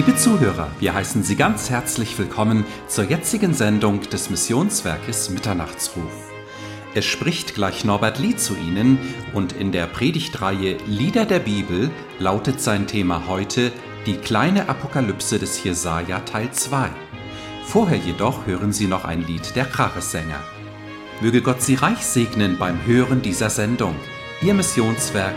Liebe Zuhörer, wir heißen Sie ganz herzlich willkommen zur jetzigen Sendung des Missionswerkes Mitternachtsruf. Es spricht gleich Norbert Lee zu Ihnen und in der Predigtreihe Lieder der Bibel lautet sein Thema heute die kleine Apokalypse des Jesaja Teil 2. Vorher jedoch hören Sie noch ein Lied der Charessänger. Möge Gott Sie reich segnen beim Hören dieser Sendung. Ihr Missionswerk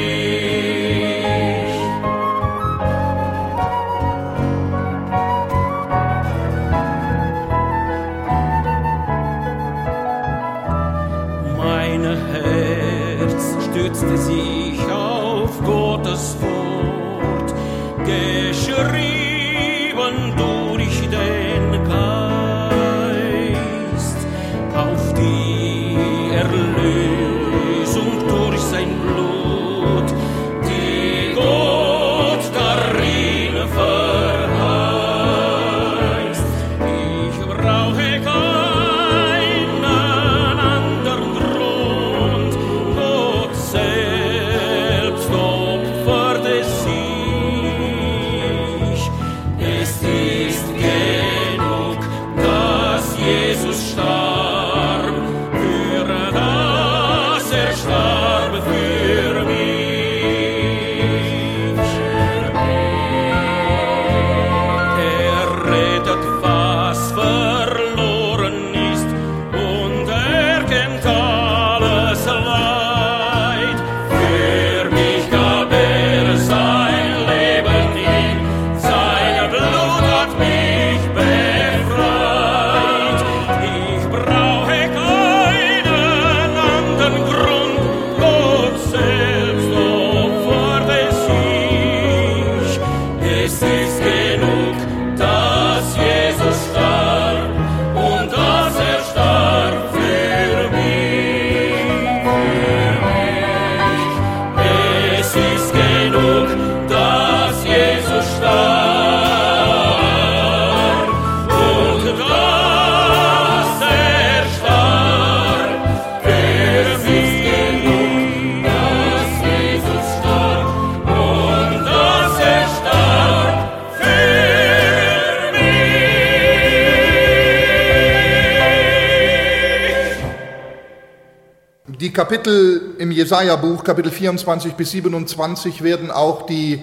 Kapitel im Jesaja-Buch, Kapitel 24 bis 27, werden auch die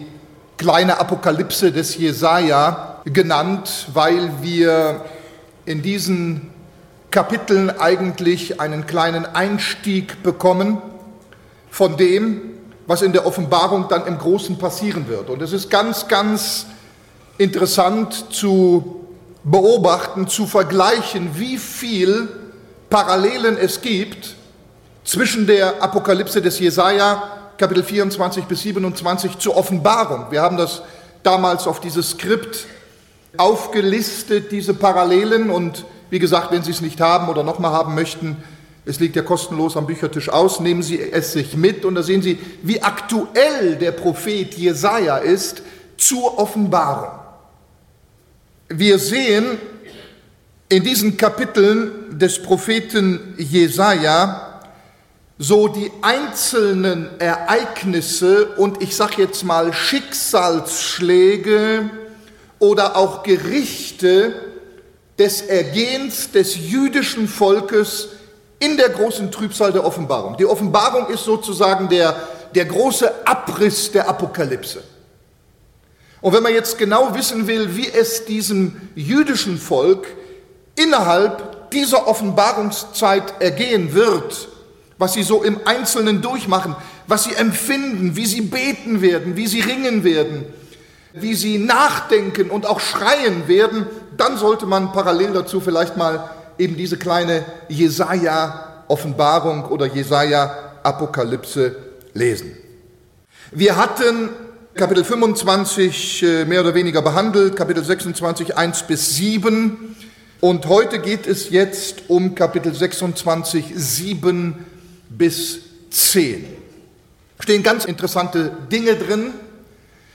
kleine Apokalypse des Jesaja genannt, weil wir in diesen Kapiteln eigentlich einen kleinen Einstieg bekommen von dem, was in der Offenbarung dann im Großen passieren wird. Und es ist ganz, ganz interessant zu beobachten, zu vergleichen, wie viel Parallelen es gibt zwischen der Apokalypse des Jesaja, Kapitel 24 bis 27, zur Offenbarung. Wir haben das damals auf dieses Skript aufgelistet, diese Parallelen. Und wie gesagt, wenn Sie es nicht haben oder nochmal haben möchten, es liegt ja kostenlos am Büchertisch aus, nehmen Sie es sich mit und da sehen Sie, wie aktuell der Prophet Jesaja ist zur Offenbarung. Wir sehen in diesen Kapiteln des Propheten Jesaja, so die einzelnen Ereignisse und ich sage jetzt mal Schicksalsschläge oder auch Gerichte des Ergehens des jüdischen Volkes in der großen Trübsal der Offenbarung. Die Offenbarung ist sozusagen der, der große Abriss der Apokalypse. Und wenn man jetzt genau wissen will, wie es diesem jüdischen Volk innerhalb dieser Offenbarungszeit ergehen wird, was sie so im Einzelnen durchmachen, was sie empfinden, wie sie beten werden, wie sie ringen werden, wie sie nachdenken und auch schreien werden, dann sollte man parallel dazu vielleicht mal eben diese kleine Jesaja-Offenbarung oder Jesaja-Apokalypse lesen. Wir hatten Kapitel 25 äh, mehr oder weniger behandelt, Kapitel 26 1 bis 7 und heute geht es jetzt um Kapitel 26 7 bis 10. Stehen ganz interessante Dinge drin.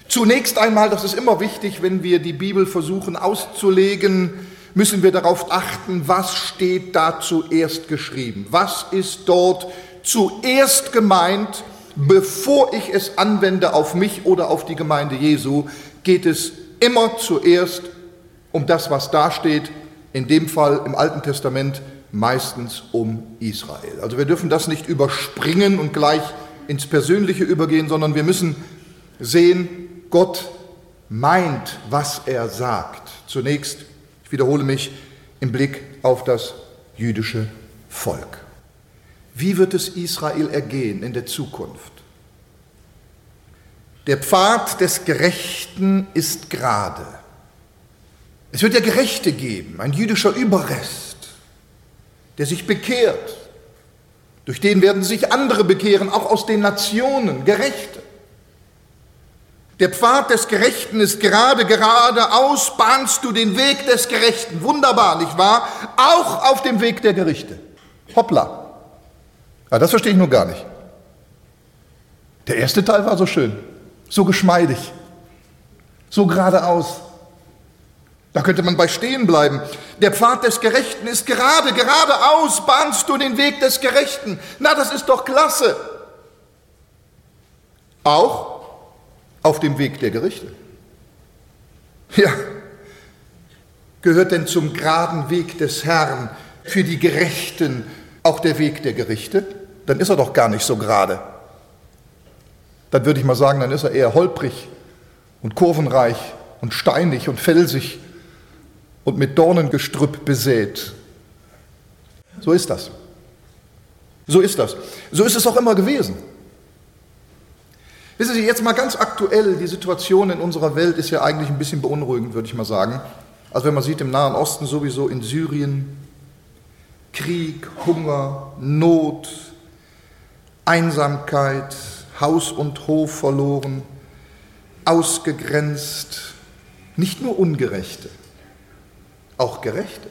Zunächst einmal, das ist immer wichtig, wenn wir die Bibel versuchen auszulegen, müssen wir darauf achten, was steht da zuerst geschrieben. Was ist dort zuerst gemeint, bevor ich es anwende auf mich oder auf die Gemeinde Jesu, geht es immer zuerst um das, was da steht, in dem Fall im Alten Testament meistens um Israel. Also wir dürfen das nicht überspringen und gleich ins Persönliche übergehen, sondern wir müssen sehen, Gott meint, was er sagt. Zunächst, ich wiederhole mich, im Blick auf das jüdische Volk. Wie wird es Israel ergehen in der Zukunft? Der Pfad des Gerechten ist gerade. Es wird ja Gerechte geben, ein jüdischer Überrest der sich bekehrt. Durch den werden sich andere bekehren, auch aus den Nationen, Gerechte. Der Pfad des Gerechten ist gerade, geradeaus bahnst du den Weg des Gerechten. Wunderbar, nicht wahr? Auch auf dem Weg der Gerichte. Hoppla. Ja, das verstehe ich nur gar nicht. Der erste Teil war so schön, so geschmeidig, so geradeaus. Da könnte man bei stehen bleiben. Der Pfad des Gerechten ist gerade, geradeaus bahnst du den Weg des Gerechten. Na, das ist doch klasse. Auch auf dem Weg der Gerichte. Ja, gehört denn zum geraden Weg des Herrn für die Gerechten auch der Weg der Gerichte? Dann ist er doch gar nicht so gerade. Dann würde ich mal sagen, dann ist er eher holprig und kurvenreich und steinig und felsig und mit Dornengestrüpp besät. So ist das. So ist das. So ist es auch immer gewesen. Wissen Sie, jetzt mal ganz aktuell, die Situation in unserer Welt ist ja eigentlich ein bisschen beunruhigend, würde ich mal sagen. Also wenn man sieht, im Nahen Osten sowieso, in Syrien, Krieg, Hunger, Not, Einsamkeit, Haus und Hof verloren, ausgegrenzt, nicht nur Ungerechte auch Gerechte.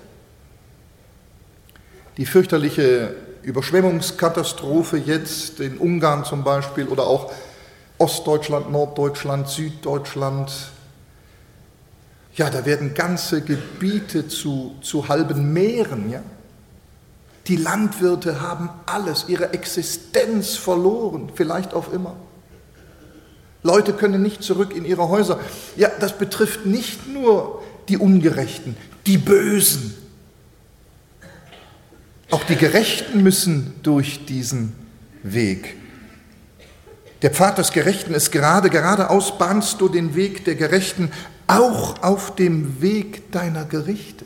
Die fürchterliche Überschwemmungskatastrophe jetzt in Ungarn zum Beispiel oder auch Ostdeutschland, Norddeutschland, Süddeutschland. Ja, da werden ganze Gebiete zu, zu halben Meeren. Ja? Die Landwirte haben alles, ihre Existenz verloren, vielleicht auf immer. Leute können nicht zurück in ihre Häuser. Ja, das betrifft nicht nur die Ungerechten, die Bösen. Auch die Gerechten müssen durch diesen Weg. Der Pfad des Gerechten ist gerade, geradeaus bahnst du den Weg der Gerechten, auch auf dem Weg deiner Gerichte.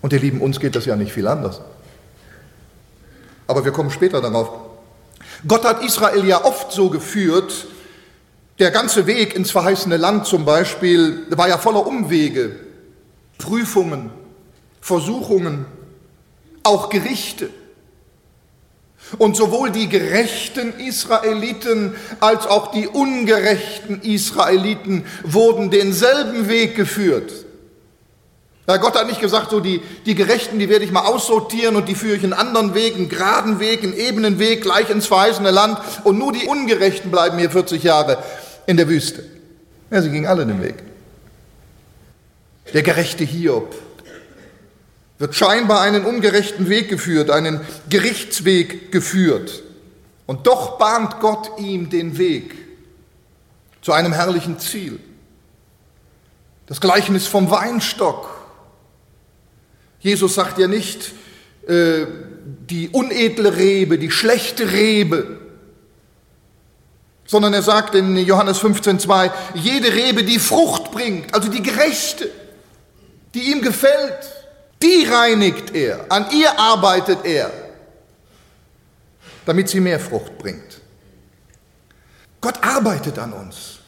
Und ihr Lieben, uns geht das ja nicht viel anders. Aber wir kommen später darauf. Gott hat Israel ja oft so geführt, der ganze Weg ins verheißene Land zum Beispiel war ja voller Umwege. Prüfungen, Versuchungen, auch Gerichte. Und sowohl die gerechten Israeliten als auch die ungerechten Israeliten wurden denselben Weg geführt. Ja, Gott hat nicht gesagt, so die, die Gerechten, die werde ich mal aussortieren und die führe ich einen anderen Weg, einen geraden Weg, einen ebenen Weg, gleich ins verheißene Land und nur die Ungerechten bleiben hier 40 Jahre in der Wüste. Ja, sie gingen alle den Weg. Der gerechte Hiob wird scheinbar einen ungerechten Weg geführt, einen Gerichtsweg geführt. Und doch bahnt Gott ihm den Weg zu einem herrlichen Ziel. Das Gleichnis vom Weinstock. Jesus sagt ja nicht, äh, die unedle Rebe, die schlechte Rebe, sondern er sagt in Johannes 15,2, jede Rebe, die Frucht bringt, also die gerechte, die ihm gefällt, die reinigt er, an ihr arbeitet er, damit sie mehr Frucht bringt. Gott arbeitet an uns.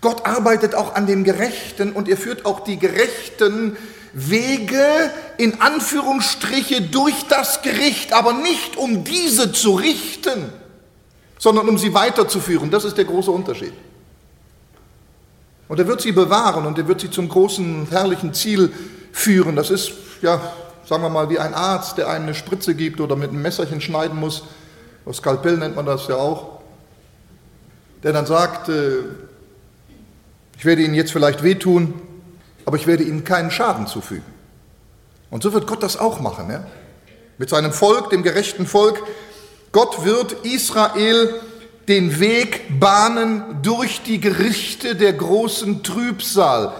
Gott arbeitet auch an dem Gerechten und er führt auch die Gerechten Wege in Anführungsstriche durch das Gericht, aber nicht um diese zu richten, sondern um sie weiterzuführen. Das ist der große Unterschied. Und er wird sie bewahren und er wird sie zum großen, herrlichen Ziel führen. Das ist, ja, sagen wir mal, wie ein Arzt, der eine Spritze gibt oder mit einem Messerchen schneiden muss. Das Skalpell nennt man das ja auch. Der dann sagt, äh, ich werde Ihnen jetzt vielleicht wehtun, aber ich werde ihnen keinen Schaden zufügen. Und so wird Gott das auch machen. Ja? Mit seinem Volk, dem gerechten Volk. Gott wird Israel den Weg bahnen durch die Gerichte der großen Trübsal.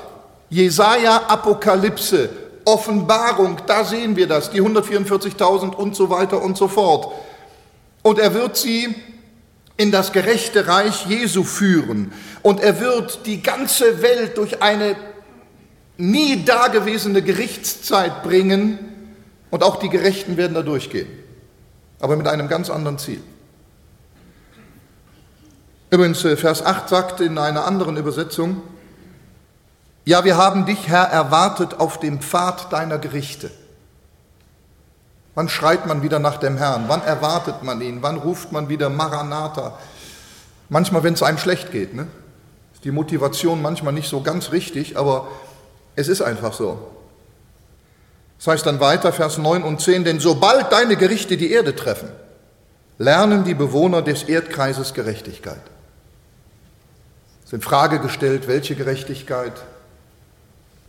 Jesaja, Apokalypse, Offenbarung, da sehen wir das, die 144.000 und so weiter und so fort. Und er wird sie in das gerechte Reich Jesu führen. Und er wird die ganze Welt durch eine nie dagewesene Gerichtszeit bringen und auch die Gerechten werden da durchgehen, aber mit einem ganz anderen Ziel. Übrigens, äh, Vers 8 sagt in einer anderen Übersetzung, ja, wir haben dich, Herr, erwartet auf dem Pfad deiner Gerichte. Wann schreit man wieder nach dem Herrn? Wann erwartet man ihn? Wann ruft man wieder Maranatha? Manchmal, wenn es einem schlecht geht, ne? ist die Motivation manchmal nicht so ganz richtig, aber es ist einfach so. Das heißt dann weiter, Vers 9 und 10, denn sobald deine Gerichte die Erde treffen, lernen die Bewohner des Erdkreises Gerechtigkeit. Es ist in Frage gestellt, welche Gerechtigkeit,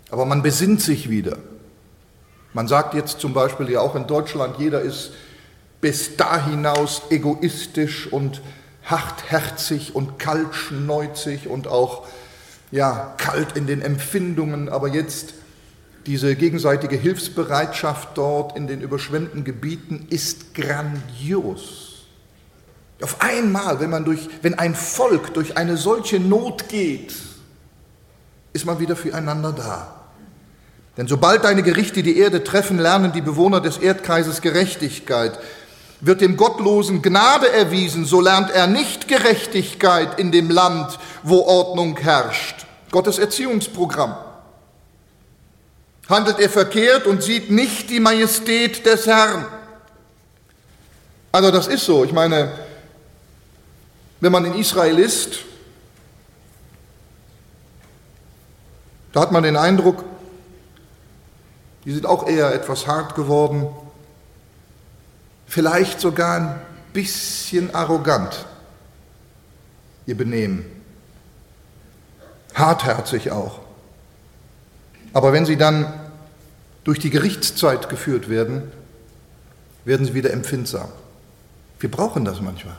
aber man besinnt sich wieder. Man sagt jetzt zum Beispiel ja auch in Deutschland, jeder ist bis da hinaus egoistisch und hartherzig und kaltschneuzig und auch ja, kalt in den Empfindungen, aber jetzt diese gegenseitige Hilfsbereitschaft dort in den überschwemmten Gebieten ist grandios. Auf einmal, wenn, man durch, wenn ein Volk durch eine solche Not geht, ist man wieder füreinander da. Denn sobald deine Gerichte die Erde treffen, lernen die Bewohner des Erdkreises Gerechtigkeit. Wird dem Gottlosen Gnade erwiesen, so lernt er nicht Gerechtigkeit in dem Land, wo Ordnung herrscht. Gottes Erziehungsprogramm. Handelt er verkehrt und sieht nicht die Majestät des Herrn. Also das ist so. Ich meine, wenn man in Israel ist, da hat man den Eindruck, die sind auch eher etwas hart geworden vielleicht sogar ein bisschen arrogant, ihr Benehmen. Hartherzig auch. Aber wenn sie dann durch die Gerichtszeit geführt werden, werden sie wieder empfindsam. Wir brauchen das manchmal.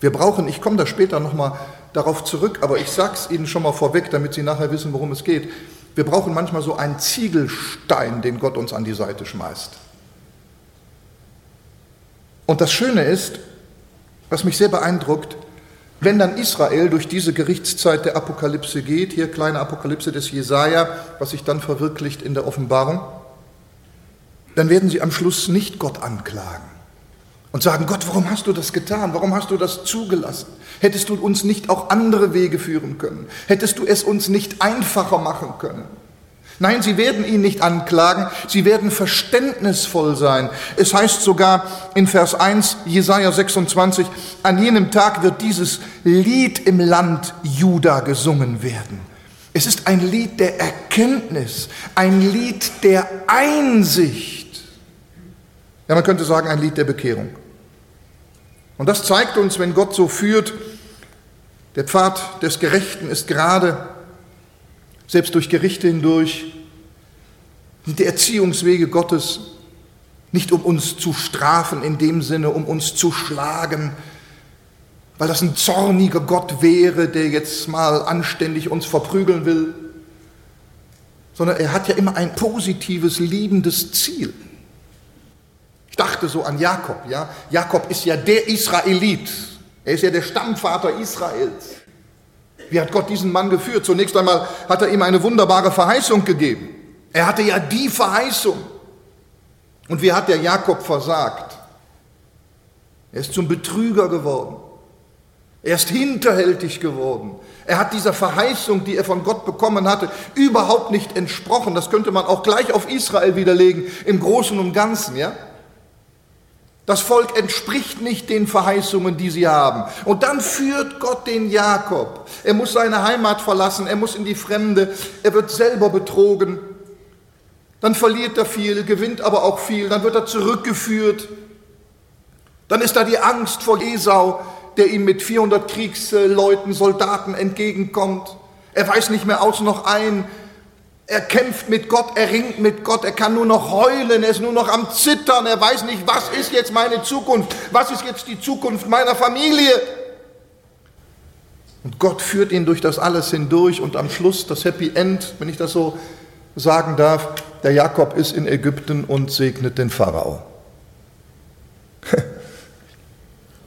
Wir brauchen, ich komme da später nochmal darauf zurück, aber ich sage es Ihnen schon mal vorweg, damit Sie nachher wissen, worum es geht. Wir brauchen manchmal so einen Ziegelstein, den Gott uns an die Seite schmeißt. Und das Schöne ist, was mich sehr beeindruckt, wenn dann Israel durch diese Gerichtszeit der Apokalypse geht, hier kleine Apokalypse des Jesaja, was sich dann verwirklicht in der Offenbarung, dann werden sie am Schluss nicht Gott anklagen und sagen, Gott, warum hast du das getan? Warum hast du das zugelassen? Hättest du uns nicht auch andere Wege führen können? Hättest du es uns nicht einfacher machen können? Nein, sie werden ihn nicht anklagen, sie werden verständnisvoll sein. Es heißt sogar in Vers 1, Jesaja 26, an jenem Tag wird dieses Lied im Land Juda gesungen werden. Es ist ein Lied der Erkenntnis, ein Lied der Einsicht. Ja, man könnte sagen, ein Lied der Bekehrung. Und das zeigt uns, wenn Gott so führt, der Pfad des Gerechten ist gerade selbst durch Gerichte hindurch, sind die Erziehungswege Gottes nicht um uns zu strafen in dem Sinne, um uns zu schlagen, weil das ein zorniger Gott wäre, der jetzt mal anständig uns verprügeln will, sondern er hat ja immer ein positives, liebendes Ziel. Dachte so an Jakob, ja. Jakob ist ja der Israelit. Er ist ja der Stammvater Israels. Wie hat Gott diesen Mann geführt? Zunächst einmal hat er ihm eine wunderbare Verheißung gegeben. Er hatte ja die Verheißung. Und wie hat der Jakob versagt? Er ist zum Betrüger geworden. Er ist hinterhältig geworden. Er hat dieser Verheißung, die er von Gott bekommen hatte, überhaupt nicht entsprochen. Das könnte man auch gleich auf Israel widerlegen, im Großen und Ganzen, ja? Das Volk entspricht nicht den Verheißungen, die sie haben. Und dann führt Gott den Jakob. Er muss seine Heimat verlassen, er muss in die Fremde, er wird selber betrogen. Dann verliert er viel, gewinnt aber auch viel, dann wird er zurückgeführt. Dann ist da die Angst vor Esau, der ihm mit 400 Kriegsleuten, Soldaten entgegenkommt. Er weiß nicht mehr aus noch ein, er kämpft mit Gott, er ringt mit Gott, er kann nur noch heulen, er ist nur noch am Zittern, er weiß nicht, was ist jetzt meine Zukunft, was ist jetzt die Zukunft meiner Familie. Und Gott führt ihn durch das alles hindurch und am Schluss das Happy End, wenn ich das so sagen darf, der Jakob ist in Ägypten und segnet den Pharao.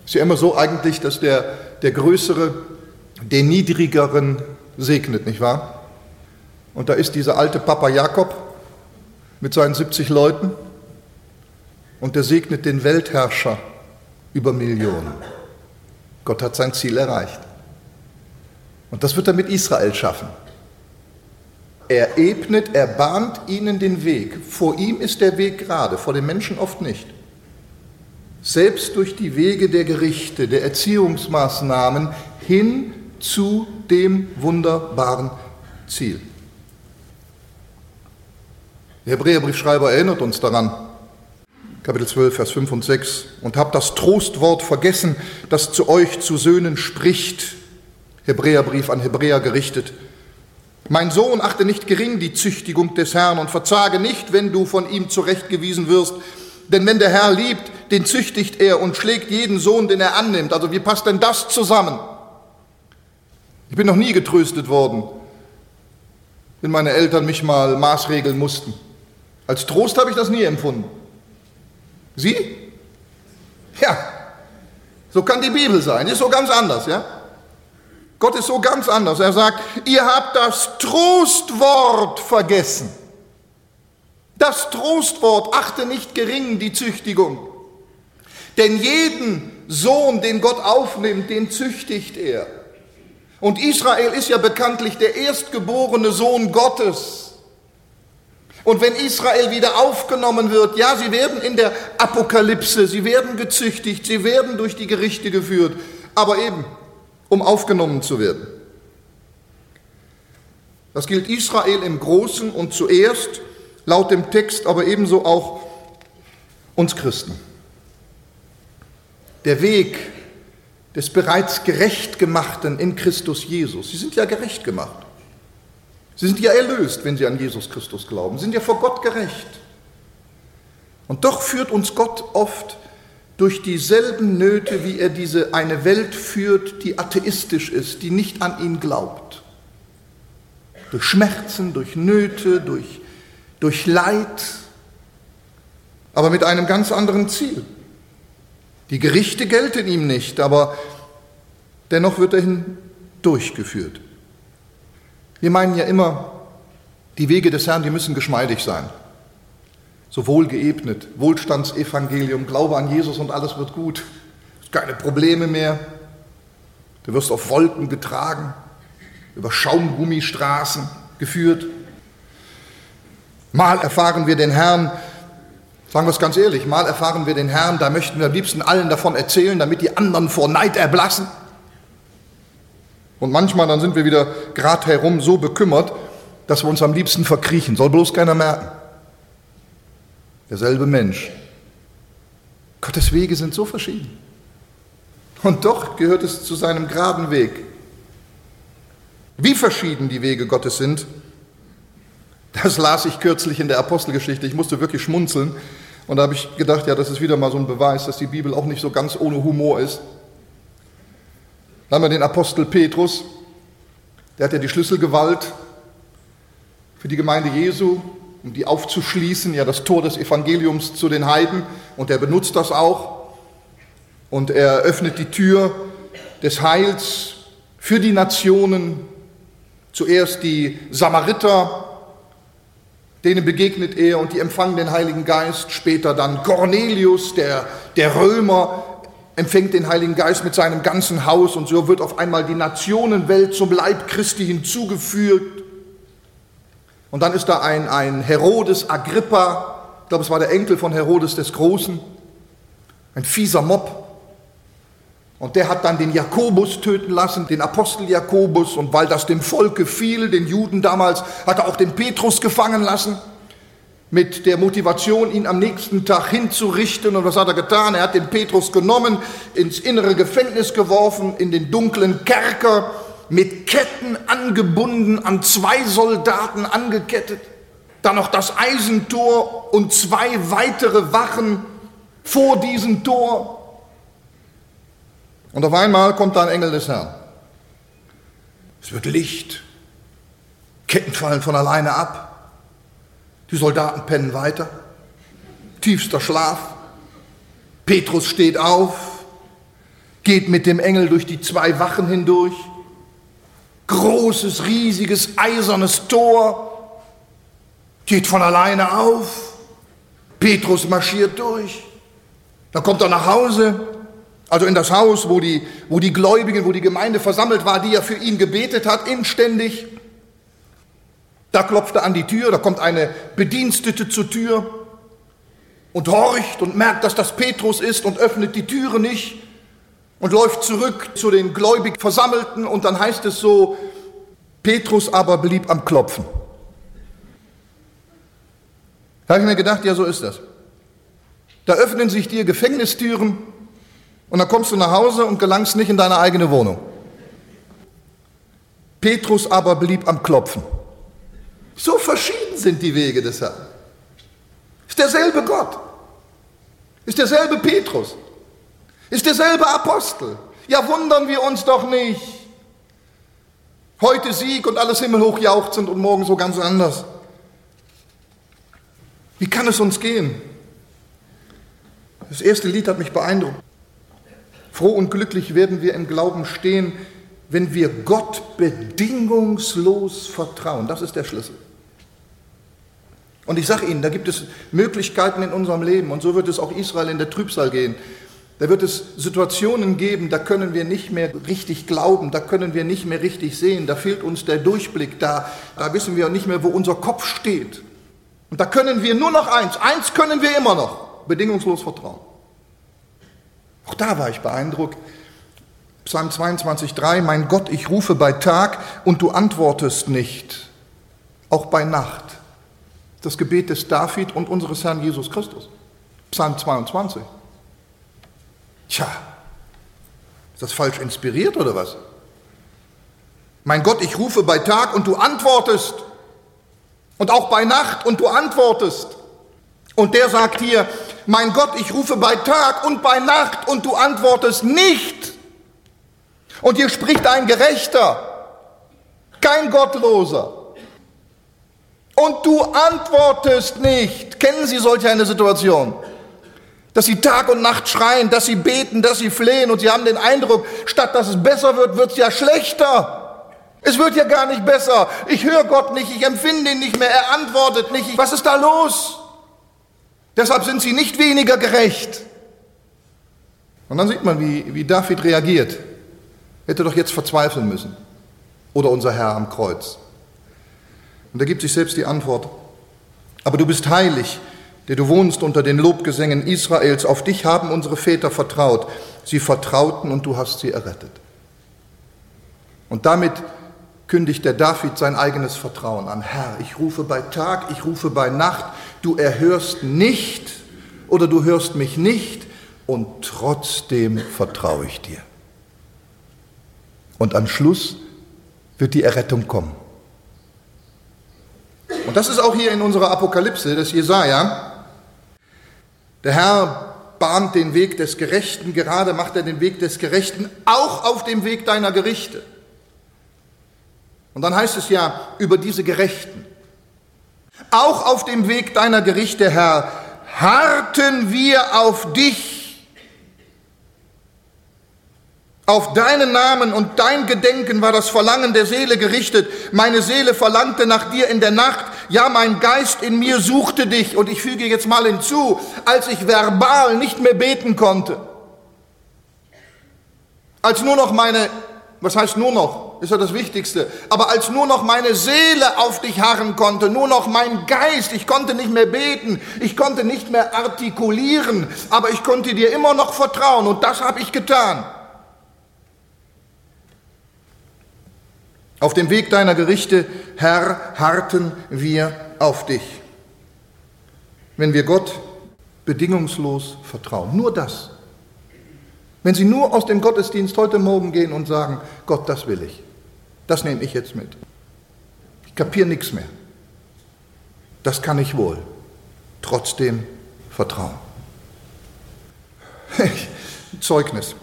ist ja immer so eigentlich, dass der, der Größere den Niedrigeren segnet, nicht wahr? Und da ist dieser alte Papa Jakob mit seinen 70 Leuten und der segnet den Weltherrscher über Millionen. Gott hat sein Ziel erreicht. Und das wird er mit Israel schaffen. Er ebnet, er bahnt ihnen den Weg. Vor ihm ist der Weg gerade, vor den Menschen oft nicht. Selbst durch die Wege der Gerichte, der Erziehungsmaßnahmen hin zu dem wunderbaren Ziel. Der Hebräerbriefschreiber erinnert uns daran, Kapitel 12, Vers 5 und 6, und habt das Trostwort vergessen, das zu euch zu Söhnen spricht. Hebräerbrief an Hebräer gerichtet. Mein Sohn, achte nicht gering die Züchtigung des Herrn und verzage nicht, wenn du von ihm zurechtgewiesen wirst. Denn wenn der Herr liebt, den züchtigt er und schlägt jeden Sohn, den er annimmt. Also wie passt denn das zusammen? Ich bin noch nie getröstet worden, wenn meine Eltern mich mal maßregeln mussten. Als Trost habe ich das nie empfunden. Sie? Ja, so kann die Bibel sein, ist so ganz anders, ja? Gott ist so ganz anders. Er sagt, ihr habt das Trostwort vergessen. Das Trostwort achte nicht gering die Züchtigung. Denn jeden Sohn, den Gott aufnimmt, den züchtigt er. Und Israel ist ja bekanntlich der erstgeborene Sohn Gottes. Und wenn Israel wieder aufgenommen wird, ja, sie werden in der Apokalypse, sie werden gezüchtigt, sie werden durch die Gerichte geführt, aber eben, um aufgenommen zu werden. Das gilt Israel im Großen und zuerst, laut dem Text, aber ebenso auch uns Christen. Der Weg des bereits Gerechtgemachten in Christus Jesus, Sie sind ja gerecht gemacht. Sie sind ja erlöst, wenn Sie an Jesus Christus glauben. Sie sind ja vor Gott gerecht. Und doch führt uns Gott oft durch dieselben Nöte, wie er diese eine Welt führt, die atheistisch ist, die nicht an ihn glaubt. Durch Schmerzen, durch Nöte, durch, durch Leid, aber mit einem ganz anderen Ziel. Die Gerichte gelten ihm nicht, aber dennoch wird er hindurchgeführt. Wir meinen ja immer, die Wege des Herrn, die müssen geschmeidig sein. So wohlgeebnet, Wohlstandsevangelium, Glaube an Jesus und alles wird gut. Keine Probleme mehr. Du wirst auf Wolken getragen, über Schaumgummistraßen geführt. Mal erfahren wir den Herrn, sagen wir es ganz ehrlich, mal erfahren wir den Herrn, da möchten wir am liebsten allen davon erzählen, damit die anderen vor Neid erblassen. Und manchmal dann sind wir wieder gerade herum so bekümmert, dass wir uns am liebsten verkriechen. Soll bloß keiner merken. Derselbe Mensch. Gottes Wege sind so verschieden. Und doch gehört es zu seinem geraden Weg. Wie verschieden die Wege Gottes sind, Das las ich kürzlich in der Apostelgeschichte. Ich musste wirklich schmunzeln. Und da habe ich gedacht, ja, das ist wieder mal so ein Beweis, dass die Bibel auch nicht so ganz ohne Humor ist. Da haben wir den Apostel Petrus, der hat ja die Schlüsselgewalt für die Gemeinde Jesu, um die aufzuschließen, ja das Tor des Evangeliums zu den Heiden. Und er benutzt das auch. Und er öffnet die Tür des Heils für die Nationen. Zuerst die Samariter, denen begegnet er und die empfangen den Heiligen Geist. Später dann Cornelius, der, der Römer, empfängt den Heiligen Geist mit seinem ganzen Haus und so wird auf einmal die Nationenwelt zum Leib Christi hinzugefügt. Und dann ist da ein, ein Herodes Agrippa, ich glaube es war der Enkel von Herodes des Großen, ein fieser Mob. Und der hat dann den Jakobus töten lassen, den Apostel Jakobus. Und weil das dem Volk gefiel, den Juden damals, hat er auch den Petrus gefangen lassen. Mit der Motivation, ihn am nächsten Tag hinzurichten. Und was hat er getan? Er hat den Petrus genommen, ins innere Gefängnis geworfen, in den dunklen Kerker, mit Ketten angebunden, an zwei Soldaten angekettet. Dann noch das Eisentor und zwei weitere Wachen vor diesem Tor. Und auf einmal kommt da ein Engel des Herrn. Es wird Licht. Ketten fallen von alleine ab. Die Soldaten pennen weiter. Tiefster Schlaf. Petrus steht auf, geht mit dem Engel durch die zwei Wachen hindurch. Großes, riesiges, eisernes Tor. Geht von alleine auf. Petrus marschiert durch. Dann kommt er nach Hause, also in das Haus, wo die, wo die Gläubigen, wo die Gemeinde versammelt war, die ja für ihn gebetet hat, inständig. Da klopft er an die Tür, da kommt eine Bedienstete zur Tür und horcht und merkt, dass das Petrus ist und öffnet die Türe nicht und läuft zurück zu den gläubig Versammelten und dann heißt es so, Petrus aber blieb am Klopfen. Da habe ich mir gedacht, ja, so ist das. Da öffnen sich dir Gefängnistüren und dann kommst du nach Hause und gelangst nicht in deine eigene Wohnung. Petrus aber blieb am Klopfen. So verschieden sind die Wege des Herrn. Ist derselbe Gott. Ist derselbe Petrus. Ist derselbe Apostel. Ja, wundern wir uns doch nicht. Heute Sieg und alles himmelhoch jauchzend und morgen so ganz anders. Wie kann es uns gehen? Das erste Lied hat mich beeindruckt. Froh und glücklich werden wir im Glauben stehen, wenn wir Gott bedingungslos vertrauen. Das ist der Schlüssel. Und ich sage Ihnen, da gibt es Möglichkeiten in unserem Leben und so wird es auch Israel in der Trübsal gehen. Da wird es Situationen geben, da können wir nicht mehr richtig glauben, da können wir nicht mehr richtig sehen, da fehlt uns der Durchblick, da, da wissen wir nicht mehr, wo unser Kopf steht. Und da können wir nur noch eins, eins können wir immer noch, bedingungslos vertrauen. Auch da war ich beeindruckt. Psalm 22,3, mein Gott, ich rufe bei Tag und du antwortest nicht, auch bei Nacht. Das Gebet des David und unseres Herrn Jesus Christus. Psalm 22. Tja, ist das falsch inspiriert oder was? Mein Gott, ich rufe bei Tag und du antwortest. Und auch bei Nacht und du antwortest. Und der sagt hier, mein Gott, ich rufe bei Tag und bei Nacht und du antwortest nicht. Und hier spricht ein Gerechter, kein Gottloser. Und du antwortest nicht. Kennen Sie solch eine Situation? Dass sie Tag und Nacht schreien, dass sie beten, dass sie flehen und sie haben den Eindruck, statt dass es besser wird, wird es ja schlechter. Es wird ja gar nicht besser. Ich höre Gott nicht, ich empfinde ihn nicht mehr, er antwortet nicht. Was ist da los? Deshalb sind sie nicht weniger gerecht. Und dann sieht man, wie, wie David reagiert. Hätte doch jetzt verzweifeln müssen. Oder unser Herr am Kreuz. Und er gibt sich selbst die Antwort. Aber du bist heilig, der du wohnst unter den Lobgesängen Israels. Auf dich haben unsere Väter vertraut. Sie vertrauten und du hast sie errettet. Und damit kündigt der David sein eigenes Vertrauen an. Herr, ich rufe bei Tag, ich rufe bei Nacht, du erhörst nicht oder du hörst mich nicht und trotzdem vertraue ich dir. Und am Schluss wird die Errettung kommen. Und das ist auch hier in unserer Apokalypse des Jesaja. Der Herr bahnt den Weg des Gerechten, gerade macht er den Weg des Gerechten auch auf dem Weg deiner Gerichte. Und dann heißt es ja über diese Gerechten. Auch auf dem Weg deiner Gerichte, Herr, harrten wir auf dich auf deinen Namen und dein Gedenken war das Verlangen der Seele gerichtet. Meine Seele verlangte nach dir in der Nacht. Ja, mein Geist in mir suchte dich. Und ich füge jetzt mal hinzu, als ich verbal nicht mehr beten konnte. Als nur noch meine, was heißt nur noch, ist ja das Wichtigste. Aber als nur noch meine Seele auf dich harren konnte, nur noch mein Geist, ich konnte nicht mehr beten, ich konnte nicht mehr artikulieren, aber ich konnte dir immer noch vertrauen und das habe ich getan. Auf dem Weg deiner Gerichte, Herr, harten wir auf dich. Wenn wir Gott bedingungslos vertrauen, nur das. Wenn Sie nur aus dem Gottesdienst heute Morgen gehen und sagen, Gott, das will ich, das nehme ich jetzt mit. Ich kapiere nichts mehr. Das kann ich wohl. Trotzdem vertrauen. Zeugnis.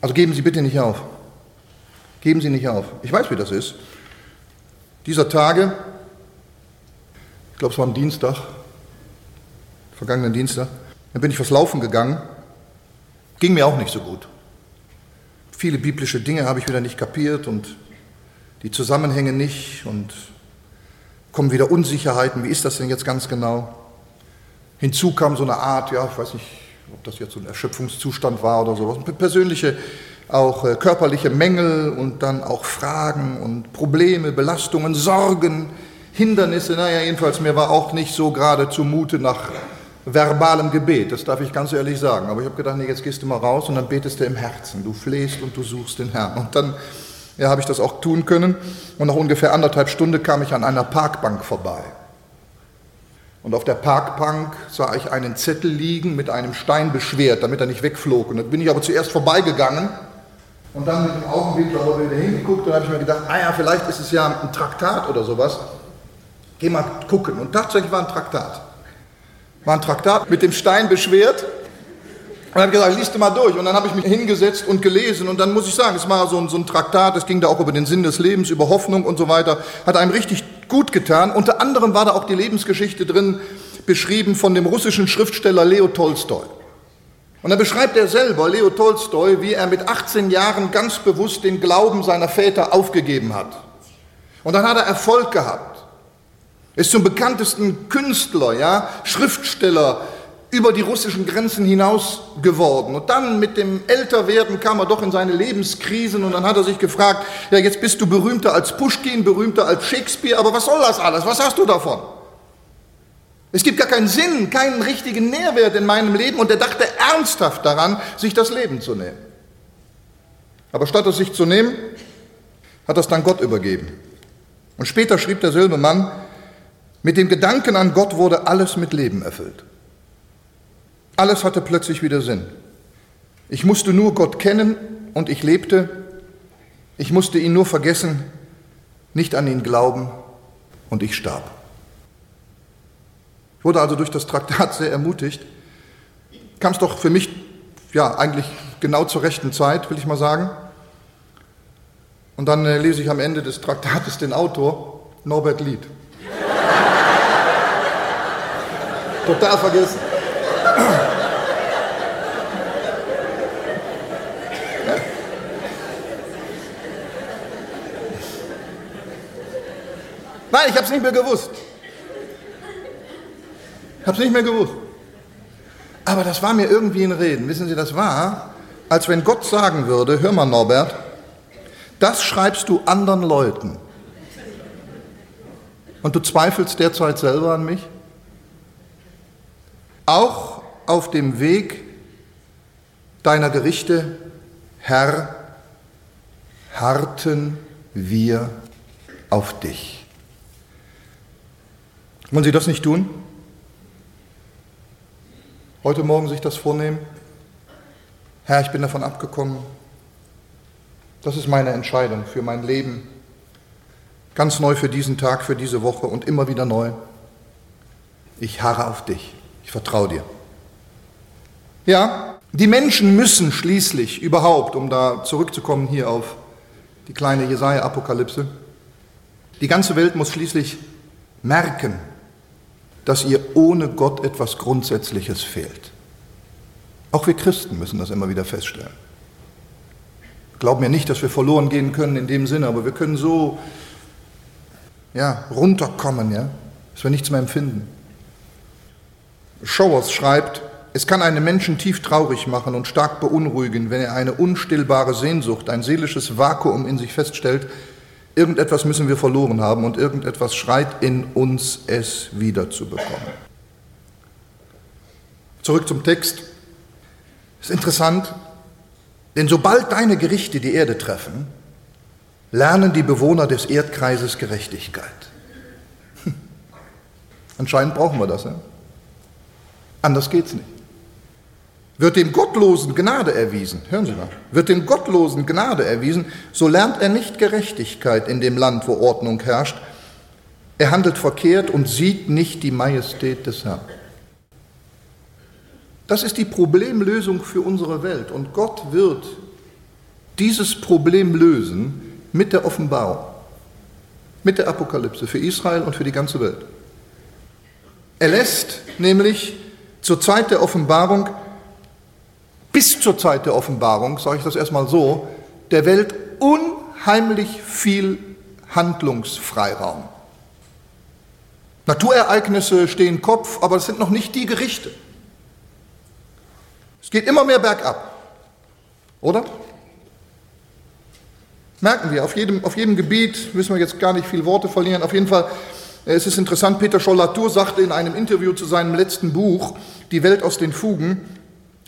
Also geben Sie bitte nicht auf. Geben Sie nicht auf. Ich weiß, wie das ist. Dieser Tage, ich glaube, es war am Dienstag, vergangenen Dienstag, dann bin ich was laufen gegangen. Ging mir auch nicht so gut. Viele biblische Dinge habe ich wieder nicht kapiert und die Zusammenhänge nicht und kommen wieder Unsicherheiten. Wie ist das denn jetzt ganz genau? Hinzu kam so eine Art, ja, ich weiß nicht, ob das jetzt so ein Erschöpfungszustand war oder sowas, persönliche auch äh, körperliche Mängel und dann auch Fragen und Probleme, Belastungen, Sorgen, Hindernisse. Naja, jedenfalls mir war auch nicht so gerade zumute nach verbalem Gebet, das darf ich ganz ehrlich sagen. Aber ich habe gedacht, nee, jetzt gehst du mal raus und dann betest du im Herzen. Du flehst und du suchst den Herrn. Und dann ja, habe ich das auch tun können. Und nach ungefähr anderthalb Stunden kam ich an einer Parkbank vorbei. Und auf der Parkbank sah ich einen Zettel liegen mit einem Stein beschwert, damit er nicht wegflog. Und dann bin ich aber zuerst vorbeigegangen und dann mit dem Augenwinkel aber wieder hingeguckt und habe ich mir gedacht, ah ja, vielleicht ist es ja ein Traktat oder sowas. Geh mal gucken. Und tatsächlich war ein Traktat. War ein Traktat mit dem Stein beschwert. Und habe gesagt, liest du mal durch. Und dann habe ich mich hingesetzt und gelesen. Und dann muss ich sagen, es war so ein, so ein Traktat, es ging da auch über den Sinn des Lebens, über Hoffnung und so weiter. Hat einem richtig gut getan. Unter anderem war da auch die Lebensgeschichte drin, beschrieben von dem russischen Schriftsteller Leo Tolstoi. Und dann beschreibt er selber, Leo Tolstoi, wie er mit 18 Jahren ganz bewusst den Glauben seiner Väter aufgegeben hat. Und dann hat er Erfolg gehabt. Ist zum bekanntesten Künstler, ja, Schriftsteller über die russischen Grenzen hinaus geworden. Und dann mit dem Älterwerden kam er doch in seine Lebenskrisen und dann hat er sich gefragt, ja, jetzt bist du berühmter als Pushkin, berühmter als Shakespeare, aber was soll das alles? Was hast du davon? Es gibt gar keinen Sinn, keinen richtigen Nährwert in meinem Leben und er dachte ernsthaft daran, sich das Leben zu nehmen. Aber statt es sich zu nehmen, hat es dann Gott übergeben. Und später schrieb derselbe Mann, mit dem Gedanken an Gott wurde alles mit Leben erfüllt. Alles hatte plötzlich wieder Sinn. Ich musste nur Gott kennen und ich lebte. Ich musste ihn nur vergessen, nicht an ihn glauben und ich starb. Wurde also durch das Traktat sehr ermutigt. Kam es doch für mich ja eigentlich genau zur rechten Zeit, will ich mal sagen. Und dann äh, lese ich am Ende des Traktates den Autor, Norbert Lied. Total vergessen. Nein, ich habe es nicht mehr gewusst. Ich habe es nicht mehr gewusst. Aber das war mir irgendwie ein Reden. Wissen Sie, das war, als wenn Gott sagen würde, hör mal Norbert, das schreibst du anderen Leuten. Und du zweifelst derzeit selber an mich? Auch auf dem Weg deiner Gerichte, Herr, harten wir auf dich. Wollen Sie das nicht tun? Heute Morgen sich das vornehmen? Herr, ich bin davon abgekommen. Das ist meine Entscheidung für mein Leben. Ganz neu für diesen Tag, für diese Woche und immer wieder neu. Ich harre auf dich. Ich vertraue dir. Ja, die Menschen müssen schließlich überhaupt, um da zurückzukommen hier auf die kleine Jesaja-Apokalypse, die ganze Welt muss schließlich merken, dass ihr ohne Gott etwas Grundsätzliches fehlt. Auch wir Christen müssen das immer wieder feststellen. Glauben mir nicht, dass wir verloren gehen können in dem Sinne, aber wir können so ja, runterkommen, ja, dass wir nichts mehr empfinden. Showers schreibt, es kann einen Menschen tief traurig machen und stark beunruhigen, wenn er eine unstillbare Sehnsucht, ein seelisches Vakuum in sich feststellt. Irgendetwas müssen wir verloren haben und irgendetwas schreit in uns, es wiederzubekommen. Zurück zum Text. Es ist interessant, denn sobald deine Gerichte die Erde treffen, lernen die Bewohner des Erdkreises Gerechtigkeit. Hm. Anscheinend brauchen wir das. Ja? Anders geht's nicht. Wird dem Gottlosen Gnade erwiesen, hören Sie mal, wird dem Gottlosen Gnade erwiesen, so lernt er nicht Gerechtigkeit in dem Land, wo Ordnung herrscht. Er handelt verkehrt und sieht nicht die Majestät des Herrn. Das ist die Problemlösung für unsere Welt. Und Gott wird dieses Problem lösen mit der Offenbarung, mit der Apokalypse für Israel und für die ganze Welt. Er lässt nämlich zur Zeit der Offenbarung, bis zur Zeit der Offenbarung, sage ich das erstmal so, der Welt unheimlich viel Handlungsfreiraum. Naturereignisse stehen Kopf, aber es sind noch nicht die Gerichte. Es geht immer mehr bergab, oder? Merken wir, auf jedem, auf jedem Gebiet müssen wir jetzt gar nicht viel Worte verlieren. Auf jeden Fall, äh, es ist interessant, Peter Scholl-Latour sagte in einem Interview zu seinem letzten Buch, Die Welt aus den Fugen,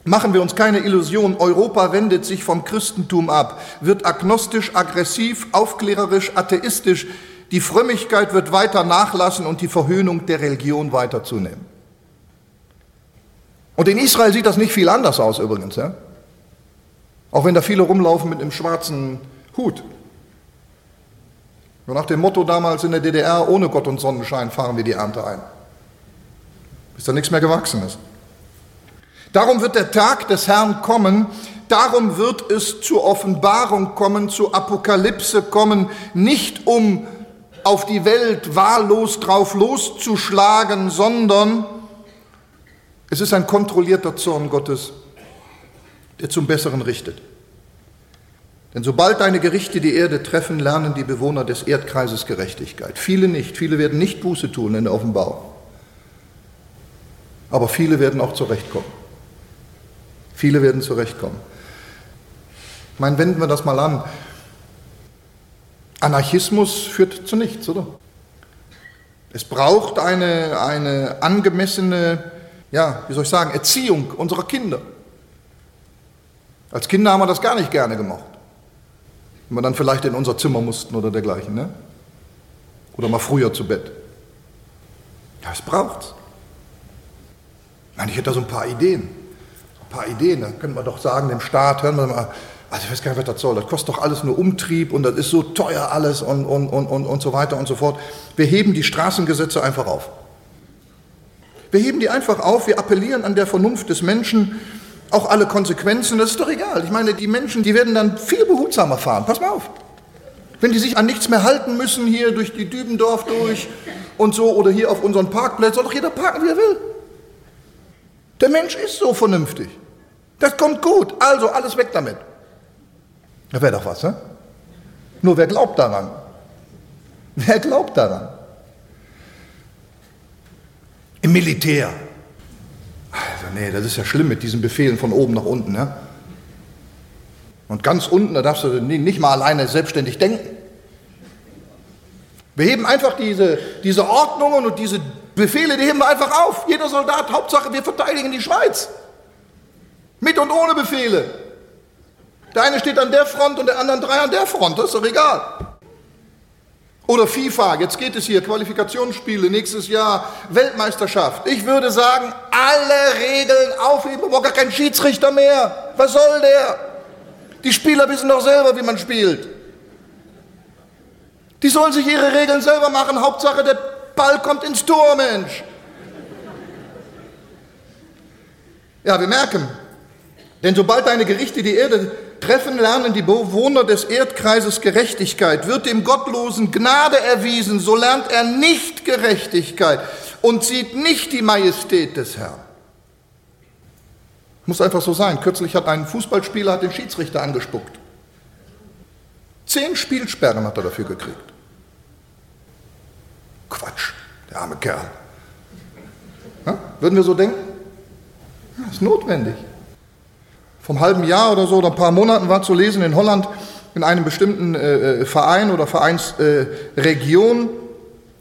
Machen wir uns keine Illusion, Europa wendet sich vom Christentum ab, wird agnostisch, aggressiv, aufklärerisch, atheistisch. Die Frömmigkeit wird weiter nachlassen und die Verhöhnung der Religion weiter zunehmen. Und in Israel sieht das nicht viel anders aus übrigens. Ja? Auch wenn da viele rumlaufen mit einem schwarzen Hut. Und nach dem Motto damals in der DDR, ohne Gott und Sonnenschein fahren wir die Ernte ein. Bis da nichts mehr gewachsen ist. Darum wird der Tag des Herrn kommen, darum wird es zur Offenbarung kommen, zur Apokalypse kommen, nicht um auf die Welt wahllos drauf loszuschlagen, sondern es ist ein kontrollierter Zorn Gottes, der zum Besseren richtet. Denn sobald deine Gerichte die Erde treffen, lernen die Bewohner des Erdkreises Gerechtigkeit. Viele nicht, viele werden nicht Buße tun in der Offenbarung. Aber viele werden auch zurechtkommen. Viele werden zurechtkommen. Ich meine, wenden wir das mal an. Anarchismus führt zu nichts, oder? Es braucht eine, eine angemessene ja, wie soll ich sagen, Erziehung unserer Kinder. Als Kinder haben wir das gar nicht gerne gemacht. Wenn wir dann vielleicht in unser Zimmer mussten oder dergleichen, ne? Oder mal früher zu Bett. Ja, es braucht's. Nein, ich hätte da so ein paar Ideen. Ein paar Ideen, da könnte man doch sagen, dem Staat, hören wir mal, also ich weiß gar nicht, was das soll. Das kostet doch alles nur Umtrieb und das ist so teuer alles und, und, und, und, und so weiter und so fort. Wir heben die Straßengesetze einfach auf. Wir heben die einfach auf, wir appellieren an der Vernunft des Menschen, auch alle Konsequenzen, das ist doch egal. Ich meine, die Menschen, die werden dann viel behutsamer fahren. Pass mal auf. Wenn die sich an nichts mehr halten müssen, hier durch die Dübendorf durch und so oder hier auf unseren Parkplätzen, soll doch jeder parken, wie er will. Der Mensch ist so vernünftig. Das kommt gut. Also alles weg damit. Da wäre doch was, ne? Nur wer glaubt daran? Wer glaubt daran? Im Militär. Also nee, das ist ja schlimm mit diesen Befehlen von oben nach unten. Ne? Und ganz unten, da darfst du nicht mal alleine selbstständig denken. Wir heben einfach diese, diese Ordnungen und diese Befehle, die heben wir einfach auf. Jeder Soldat, Hauptsache, wir verteidigen die Schweiz. Mit und ohne Befehle. Der eine steht an der Front und der andere drei an der Front, das ist doch egal. Oder FIFA, jetzt geht es hier, Qualifikationsspiele, nächstes Jahr Weltmeisterschaft. Ich würde sagen, alle Regeln aufheben, wir gar keinen Schiedsrichter mehr. Was soll der? Die Spieler wissen doch selber, wie man spielt. Die sollen sich ihre Regeln selber machen. Hauptsache, der Ball kommt ins Tor, Mensch. Ja, wir merken, denn sobald deine Gerichte die Erde treffen, lernen die Bewohner des Erdkreises Gerechtigkeit. Wird dem Gottlosen Gnade erwiesen, so lernt er nicht Gerechtigkeit und sieht nicht die Majestät des Herrn. Muss einfach so sein. Kürzlich hat ein Fußballspieler den Schiedsrichter angespuckt. Zehn Spielsperren hat er dafür gekriegt. Quatsch, der arme Kerl. Ja, würden wir so denken? Das ist notwendig. Vom halben Jahr oder so oder ein paar Monaten war zu lesen in Holland in einem bestimmten äh, äh Verein oder Vereinsregion. Äh,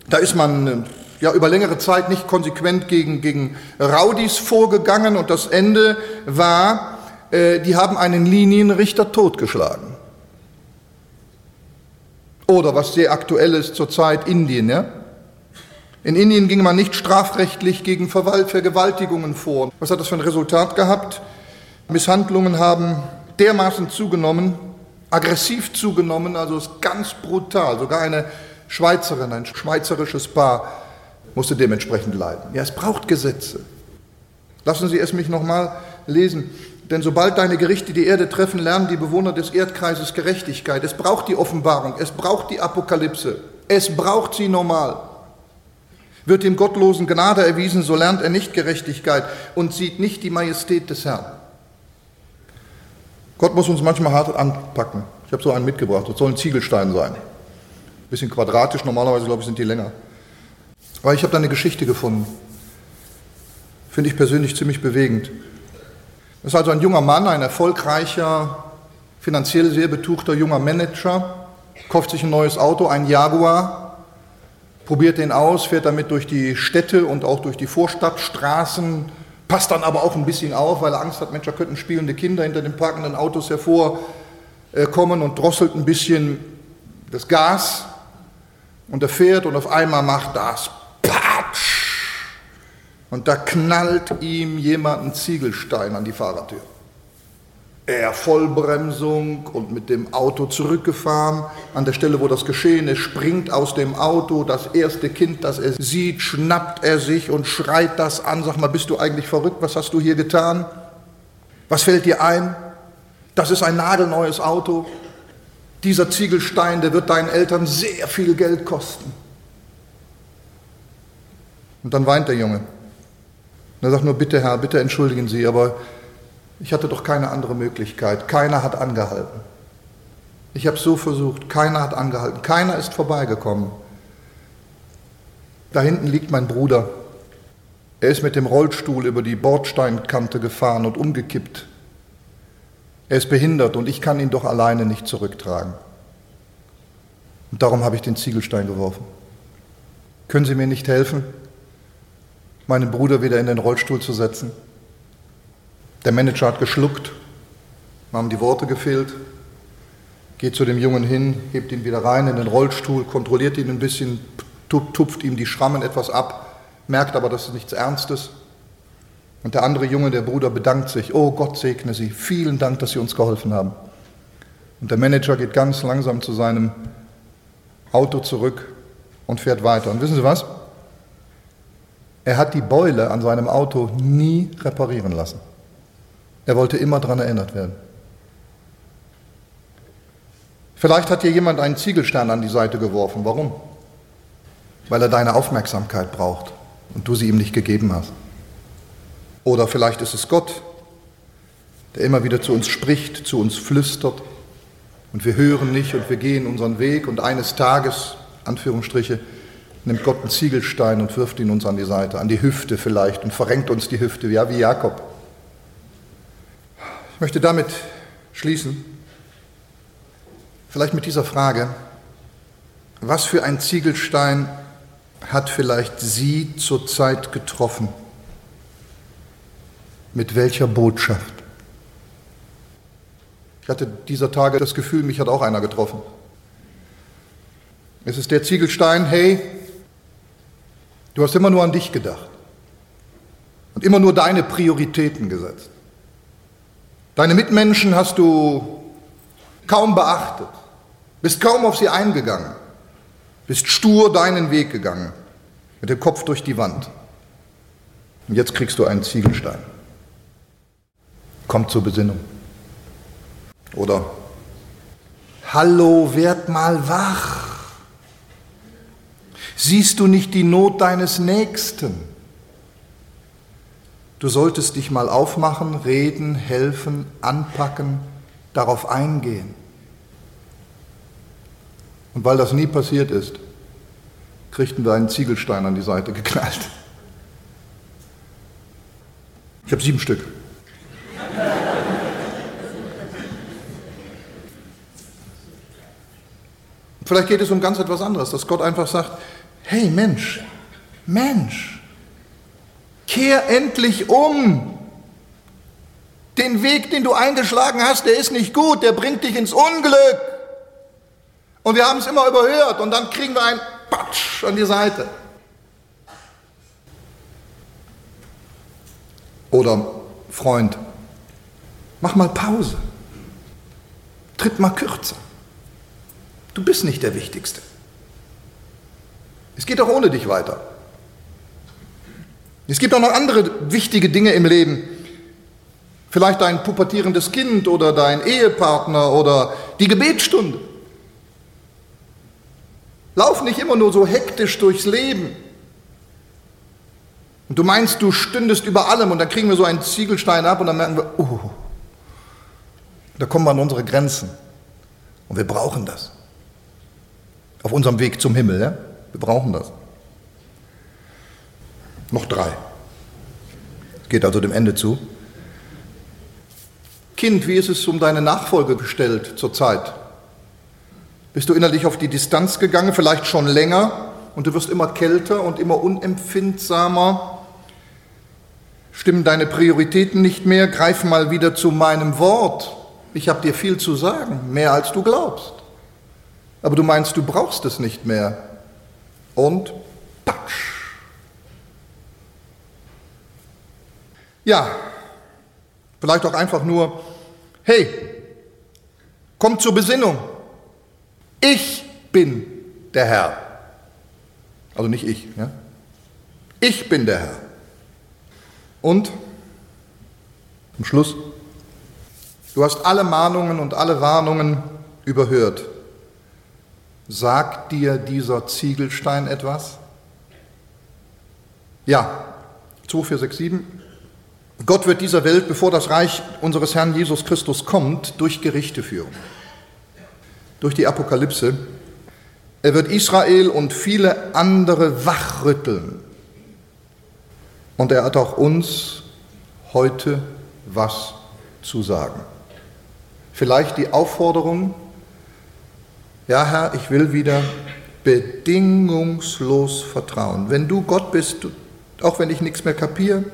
da ist man äh, ja über längere Zeit nicht konsequent gegen, gegen Raudis vorgegangen und das Ende war, äh, die haben einen Linienrichter totgeschlagen. Oder was sehr aktuell ist zurzeit Indien. Ja? In Indien ging man nicht strafrechtlich gegen Vergewaltigungen vor. Was hat das für ein Resultat gehabt? Misshandlungen haben dermaßen zugenommen, aggressiv zugenommen, also ist ganz brutal. Sogar eine Schweizerin, ein schweizerisches Paar musste dementsprechend leiden. Ja, es braucht Gesetze. Lassen Sie es mich nochmal lesen. Denn sobald deine Gerichte die Erde treffen, lernen die Bewohner des Erdkreises Gerechtigkeit. Es braucht die Offenbarung, es braucht die Apokalypse, es braucht sie normal. Wird dem Gottlosen Gnade erwiesen, so lernt er nicht Gerechtigkeit und sieht nicht die Majestät des Herrn. Gott muss uns manchmal hart anpacken. Ich habe so einen mitgebracht, das soll ein Ziegelstein sein. Ein bisschen quadratisch, normalerweise glaube ich sind die länger. Aber ich habe da eine Geschichte gefunden. Finde ich persönlich ziemlich bewegend. Das ist also ein junger Mann, ein erfolgreicher, finanziell sehr betuchter junger Manager, kauft sich ein neues Auto, ein Jaguar, probiert den aus, fährt damit durch die Städte und auch durch die Vorstadtstraßen, passt dann aber auch ein bisschen auf, weil er Angst hat, Mensch, da könnten spielende Kinder hinter den parkenden Autos hervorkommen und drosselt ein bisschen das Gas und er fährt und auf einmal macht das und da knallt ihm jemand einen Ziegelstein an die Fahrertür. Er Vollbremsung und mit dem Auto zurückgefahren. An der Stelle, wo das geschehen ist, springt aus dem Auto. Das erste Kind, das er sieht, schnappt er sich und schreit das an. Sag mal, bist du eigentlich verrückt? Was hast du hier getan? Was fällt dir ein? Das ist ein nagelneues Auto. Dieser Ziegelstein, der wird deinen Eltern sehr viel Geld kosten. Und dann weint der Junge. Er sagt nur, bitte Herr, bitte entschuldigen Sie, aber ich hatte doch keine andere Möglichkeit. Keiner hat angehalten. Ich habe so versucht, keiner hat angehalten, keiner ist vorbeigekommen. Da hinten liegt mein Bruder. Er ist mit dem Rollstuhl über die Bordsteinkante gefahren und umgekippt. Er ist behindert und ich kann ihn doch alleine nicht zurücktragen. Und darum habe ich den Ziegelstein geworfen. Können Sie mir nicht helfen? meinen Bruder wieder in den Rollstuhl zu setzen. Der Manager hat geschluckt, haben die Worte gefehlt, geht zu dem Jungen hin, hebt ihn wieder rein in den Rollstuhl, kontrolliert ihn ein bisschen, tupft ihm die Schrammen etwas ab, merkt aber, dass es nichts Ernstes. Und der andere Junge, der Bruder, bedankt sich. Oh Gott segne Sie, vielen Dank, dass Sie uns geholfen haben. Und der Manager geht ganz langsam zu seinem Auto zurück und fährt weiter. Und wissen Sie was? Er hat die Beule an seinem Auto nie reparieren lassen. Er wollte immer daran erinnert werden. Vielleicht hat dir jemand einen Ziegelstein an die Seite geworfen. Warum? Weil er deine Aufmerksamkeit braucht und du sie ihm nicht gegeben hast. Oder vielleicht ist es Gott, der immer wieder zu uns spricht, zu uns flüstert und wir hören nicht und wir gehen unseren Weg und eines Tages, Anführungsstriche, nimmt Gott einen Ziegelstein und wirft ihn uns an die Seite, an die Hüfte vielleicht und verrenkt uns die Hüfte, ja, wie Jakob. Ich möchte damit schließen, vielleicht mit dieser Frage, was für ein Ziegelstein hat vielleicht Sie zurzeit getroffen? Mit welcher Botschaft? Ich hatte dieser Tage das Gefühl, mich hat auch einer getroffen. Es ist der Ziegelstein, hey, Du hast immer nur an dich gedacht und immer nur deine Prioritäten gesetzt. Deine Mitmenschen hast du kaum beachtet, bist kaum auf sie eingegangen. bist stur deinen Weg gegangen, mit dem Kopf durch die Wand. Und jetzt kriegst du einen Ziegelstein. Komm zur Besinnung. Oder Hallo, werd mal wach. Siehst du nicht die Not deines Nächsten? Du solltest dich mal aufmachen, reden, helfen, anpacken, darauf eingehen. Und weil das nie passiert ist, kriegten wir einen Ziegelstein an die Seite geknallt. Ich habe sieben Stück. Vielleicht geht es um ganz etwas anderes, dass Gott einfach sagt, hey Mensch, Mensch, kehr endlich um. Den Weg, den du eingeschlagen hast, der ist nicht gut, der bringt dich ins Unglück. Und wir haben es immer überhört und dann kriegen wir ein Patsch an die Seite. Oder Freund, mach mal Pause. Tritt mal kürzer. Du bist nicht der Wichtigste. Es geht auch ohne dich weiter. Es gibt auch noch andere wichtige Dinge im Leben. Vielleicht dein pubertierendes Kind oder dein Ehepartner oder die Gebetsstunde. Lauf nicht immer nur so hektisch durchs Leben. Und du meinst, du stündest über allem und dann kriegen wir so einen Ziegelstein ab und dann merken wir, oh, da kommen wir an unsere Grenzen. Und wir brauchen das. Auf unserem Weg zum Himmel, ja? wir brauchen das. Noch drei. Geht also dem Ende zu. Kind, wie ist es um deine Nachfolge bestellt zurzeit? Bist du innerlich auf die Distanz gegangen, vielleicht schon länger, und du wirst immer kälter und immer unempfindsamer? Stimmen deine Prioritäten nicht mehr? Greif mal wieder zu meinem Wort. Ich habe dir viel zu sagen, mehr als du glaubst. Aber du meinst, du brauchst es nicht mehr. Und patsch. Ja, vielleicht auch einfach nur, hey, komm zur Besinnung. Ich bin der Herr. Also nicht ich. Ja? Ich bin der Herr. Und zum Schluss, du hast alle Mahnungen und alle Warnungen überhört. Sagt dir dieser Ziegelstein etwas? Ja, 2, 4, 6, 7. Gott wird dieser Welt, bevor das Reich unseres Herrn Jesus Christus kommt, durch Gerichte führen. Durch die Apokalypse. Er wird Israel und viele andere wachrütteln. Und er hat auch uns heute was zu sagen. Vielleicht die Aufforderung, ja Herr, ich will wieder bedingungslos vertrauen. Wenn du Gott bist, auch wenn ich nichts mehr kapiere,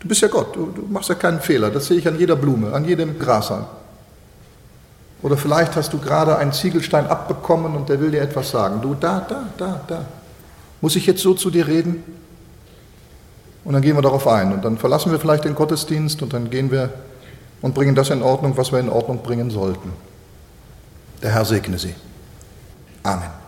Du bist ja Gott, du, du machst ja keinen Fehler. Das sehe ich an jeder Blume, an jedem Grashalm. Oder vielleicht hast du gerade einen Ziegelstein abbekommen und der will dir etwas sagen. Du, da, da, da, da. Muss ich jetzt so zu dir reden? Und dann gehen wir darauf ein. Und dann verlassen wir vielleicht den Gottesdienst und dann gehen wir und bringen das in Ordnung, was wir in Ordnung bringen sollten. Der Herr segne sie. Amen.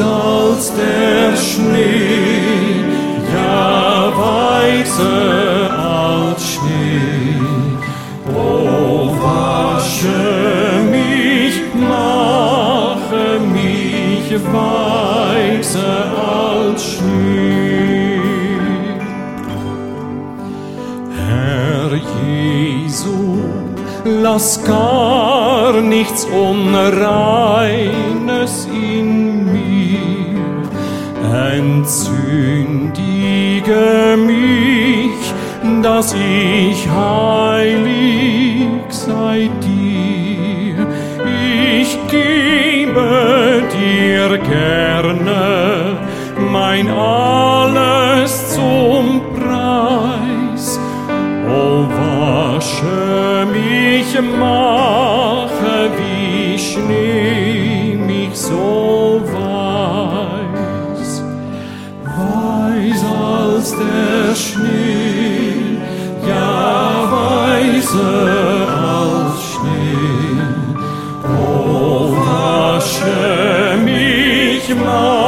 Als der Schnee, ja weißer als Schnee. Oh, wasche mich, mache mich weißer als Schnee. Herr Jesu, lass gar nichts Unreines entzündige mich, dass ich heilig sei dir. Ich gebe dir gerne mein alles mich,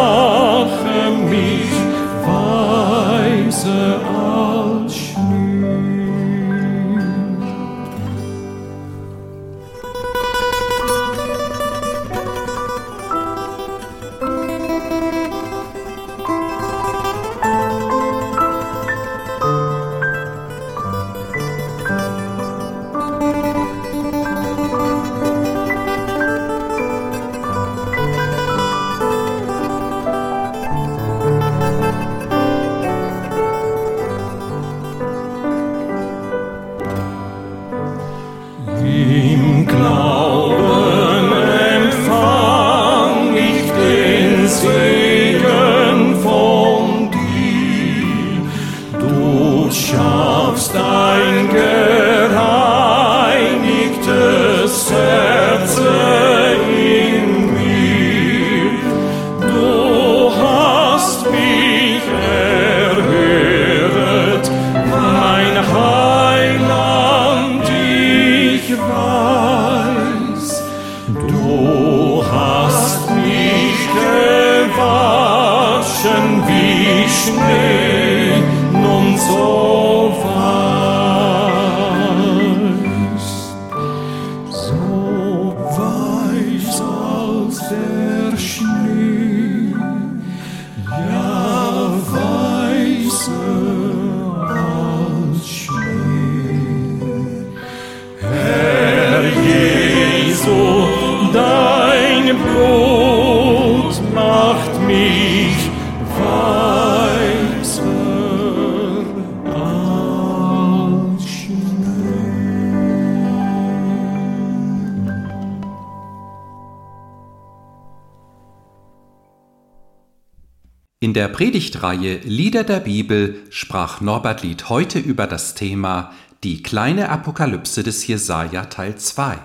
In der Predigtreihe Lieder der Bibel sprach Norbert Lied heute über das Thema Die kleine Apokalypse des Jesaja Teil 2.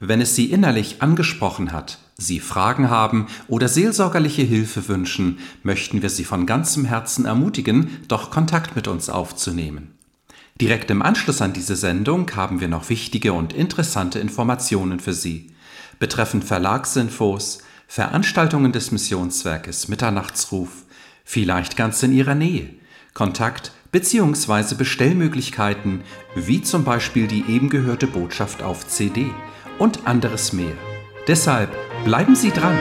Wenn es Sie innerlich angesprochen hat, Sie Fragen haben oder seelsorgerliche Hilfe wünschen, möchten wir Sie von ganzem Herzen ermutigen, doch Kontakt mit uns aufzunehmen. Direkt im Anschluss an diese Sendung haben wir noch wichtige und interessante Informationen für Sie betreffend Verlagsinfos, Veranstaltungen des Missionswerkes Mitternachtsruf, vielleicht ganz in Ihrer Nähe, Kontakt bzw. Bestellmöglichkeiten, wie zum Beispiel die eben gehörte Botschaft auf CD und anderes mehr. Deshalb bleiben Sie dran!